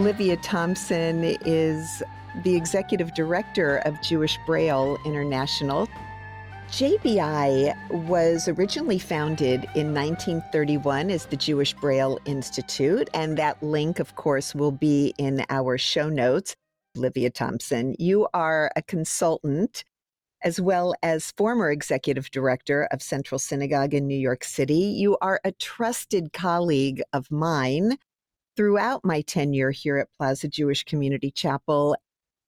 Livia Thompson is the executive director of Jewish Braille International. JBI was originally founded in 1931 as the Jewish Braille Institute, and that link, of course, will be in our show notes. Livia Thompson, you are a consultant as well as former executive director of Central Synagogue in New York City. You are a trusted colleague of mine throughout my tenure here at Plaza Jewish Community Chapel.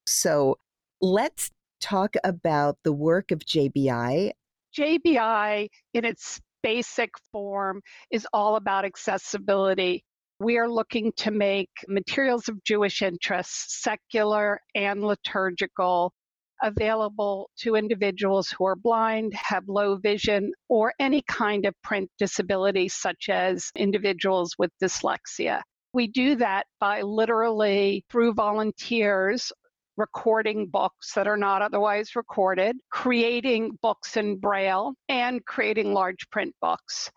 So let's talk about the work of JBI. JBI, in its basic form, is all about accessibility. We are looking to make materials of Jewish interest, secular and liturgical, available to individuals who are blind, have low vision, or any kind of print disability, such as individuals with dyslexia. We do that by literally through volunteers recording books that are not otherwise recorded, creating books in Braille, and creating large print books.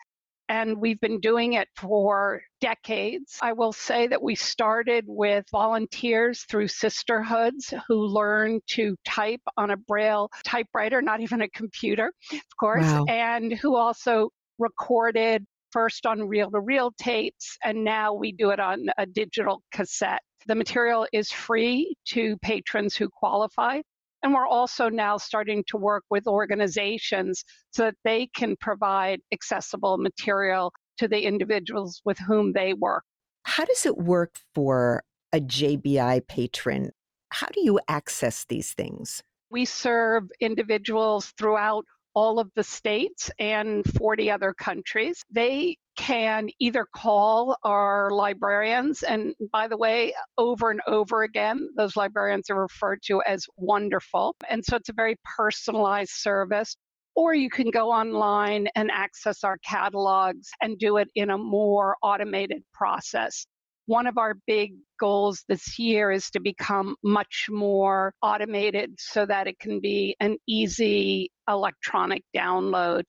And we've been doing it for decades. I will say that we started with volunteers through sisterhoods who learned to type on a Braille typewriter, not even a computer, of course, Wow. and who also recorded first on reel to reel tapes, and now we do it on a digital cassette. The material is free to patrons who qualify. And we're also now starting to work with organizations so that they can provide accessible material to the individuals with whom they work. How does it work for a JBI patron? How do you access these things? We serve individuals throughout all of the states and 40 other countries. They can either call our librarians, and by the way, over and over again, those librarians are referred to as wonderful. And so it's a very personalized service. Or you can go online and access our catalogs and do it in a more automated process. One of our big goals this year is to become much more automated so that it can be an easy electronic download.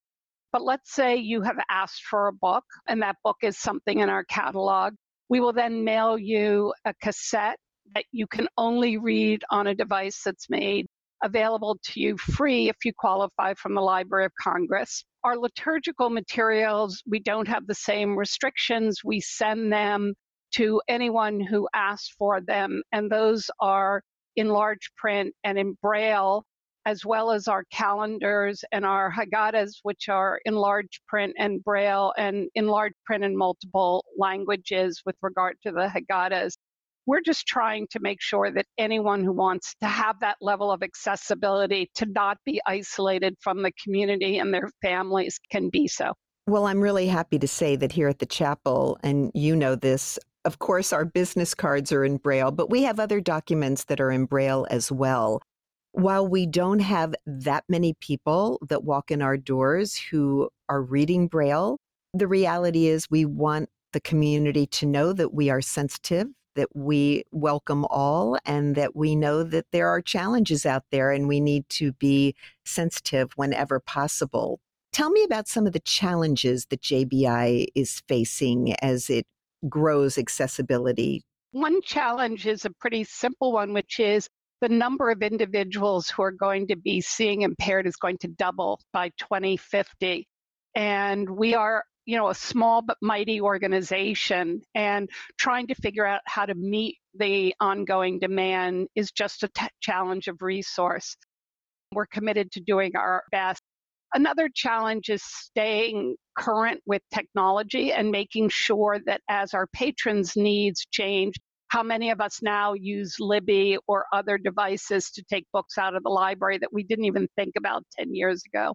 But let's say you have asked for a book and that book is something in our catalog. We will then mail you a cassette that you can only read on a device that's made available to you free if you qualify from the Library of Congress. Our liturgical materials, we don't have the same restrictions. We send them to anyone who asks for them, and those are in large print and in Braille, as well as our calendars and our Haggadahs, which are in large print and Braille and in large print in multiple languages with regard to the Haggadahs. We're just trying to make sure that anyone who wants to have that level of accessibility to not be isolated from the community and their families can be so. Well, I'm really happy to say that here at the chapel, and you know this, of course, our business cards are in Braille, but we have other documents that are in Braille as well. While we don't have that many people that walk in our doors who are reading Braille, the reality is we want the community to know that we are sensitive, that we welcome all, and that we know that there are challenges out there and we need to be sensitive whenever possible. Tell me about some of the challenges that JBI is facing as it grows accessibility. One challenge is a pretty simple one, which is the number of individuals who are going to be seeing impaired is going to double by 2050. And we are, you know, a small but mighty organization, and trying to figure out how to meet the ongoing demand is just a t- challenge of resource. We're committed to doing our best. Another challenge is staying current with technology and making sure that as our patrons' needs change, how many of us now use Libby or other devices to take books out of the library that we didn't even think about 10 years ago?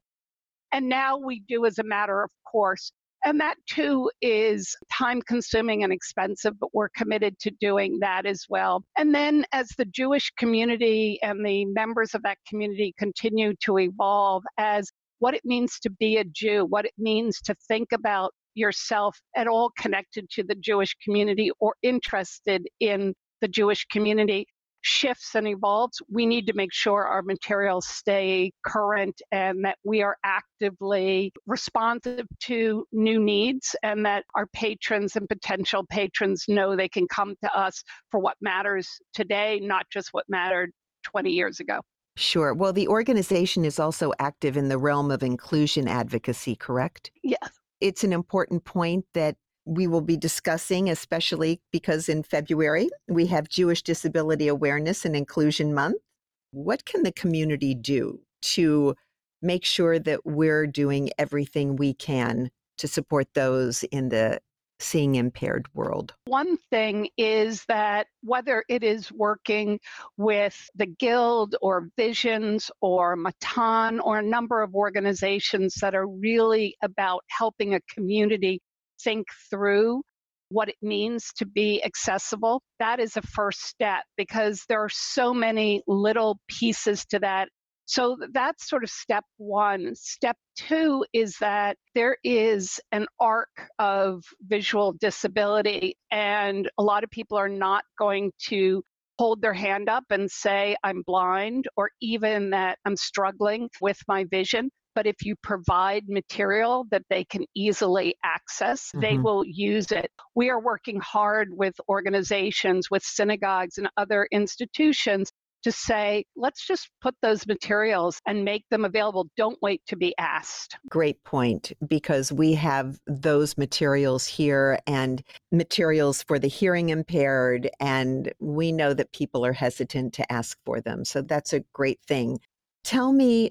And now we do as a matter of course. And that too is time consuming and expensive, but we're committed to doing that as well. And then as the Jewish community and the members of that community continue to evolve as what it means to be a Jew, what it means to think about yourself at all connected to the Jewish community or interested in the Jewish community. shifts and evolves, we need to make sure our materials stay current and that we are actively responsive to new needs and that our patrons and potential patrons know they can come to us for what matters today, not just what mattered 20 years ago. Sure. Well, the organization is also active in the realm of inclusion advocacy, correct? Yes. It's an important point that we will be discussing, especially because in February we have Jewish Disability Awareness and Inclusion Month. What can the community do to make sure that we're doing everything we can to support those in the seeing impaired world? One thing is that whether it is working with the Guild or Visions or Matan or a number of organizations that are really about helping a community think through what it means to be accessible, that is a first step because there are so many little pieces to that. So that's sort of step one. Step two is that there is an arc of visual disability, and a lot of people are not going to hold their hand up and say, I'm blind, or even that I'm struggling with my vision. But if you provide material that they can easily access, mm-hmm. they will use it. We are working hard with organizations, with synagogues, and other institutions to say, let's just put those materials and make them available. Don't wait to be asked. Great point, because we have those materials here and materials for the hearing impaired, and we know that people are hesitant to ask for them. So that's a great thing. Tell me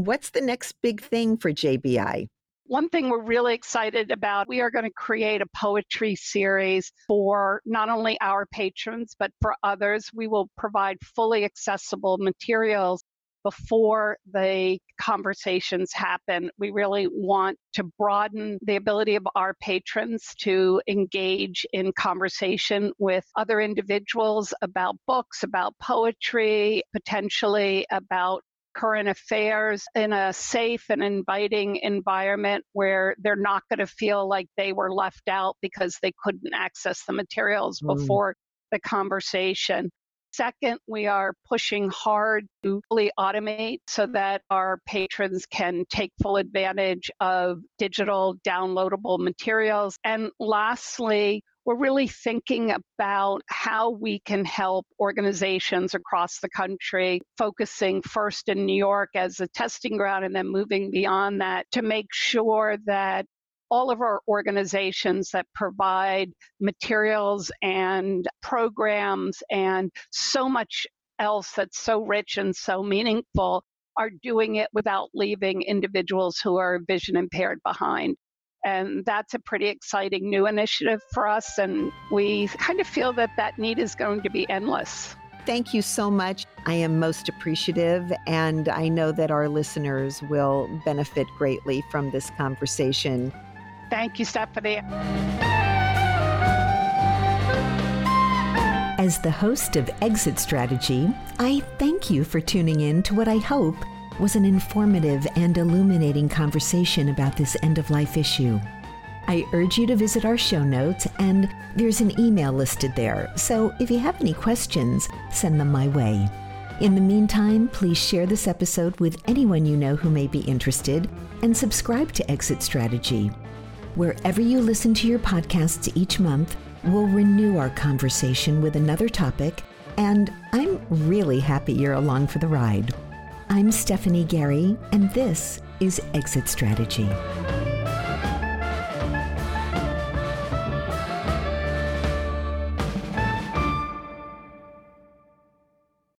What's the next big thing for JBI? One thing we're really excited about, we are going to create a poetry series for not only our patrons, but for others. We will provide fully accessible materials before the conversations happen. We really want to broaden the ability of our patrons to engage in conversation with other individuals about books, about poetry, potentially about current affairs in a safe and inviting environment where they're not going to feel like they were left out because they couldn't access the materials mm. before the conversation. Second, we are pushing hard to fully automate so that our patrons can take full advantage of digital downloadable materials. And lastly, we're really thinking about how we can help organizations across the country, focusing first in New York as a testing ground and then moving beyond that to make sure that all of our organizations that provide materials and programs and so much else that's so rich and so meaningful are doing it without leaving individuals who are vision impaired behind. And that's a pretty exciting new initiative for us. And we kind of feel that that need is going to be endless. Thank you so much. I am most appreciative, and I know that our listeners will benefit greatly from this conversation. Thank you, Stephanie. As the host of Exit Strategy, I thank you for tuning in to what I hope was an informative and illuminating conversation about this end of life issue. I urge you to visit our show notes, and there's an email listed there. So if you have any questions, send them my way. In the meantime, please share this episode with anyone you know who may be interested and subscribe to Exit Strategy. Wherever you listen to your podcasts each month, we'll renew our conversation with another topic, and I'm really happy you're along for the ride. I'm Stephanie Garry, and this is Exit Strategy.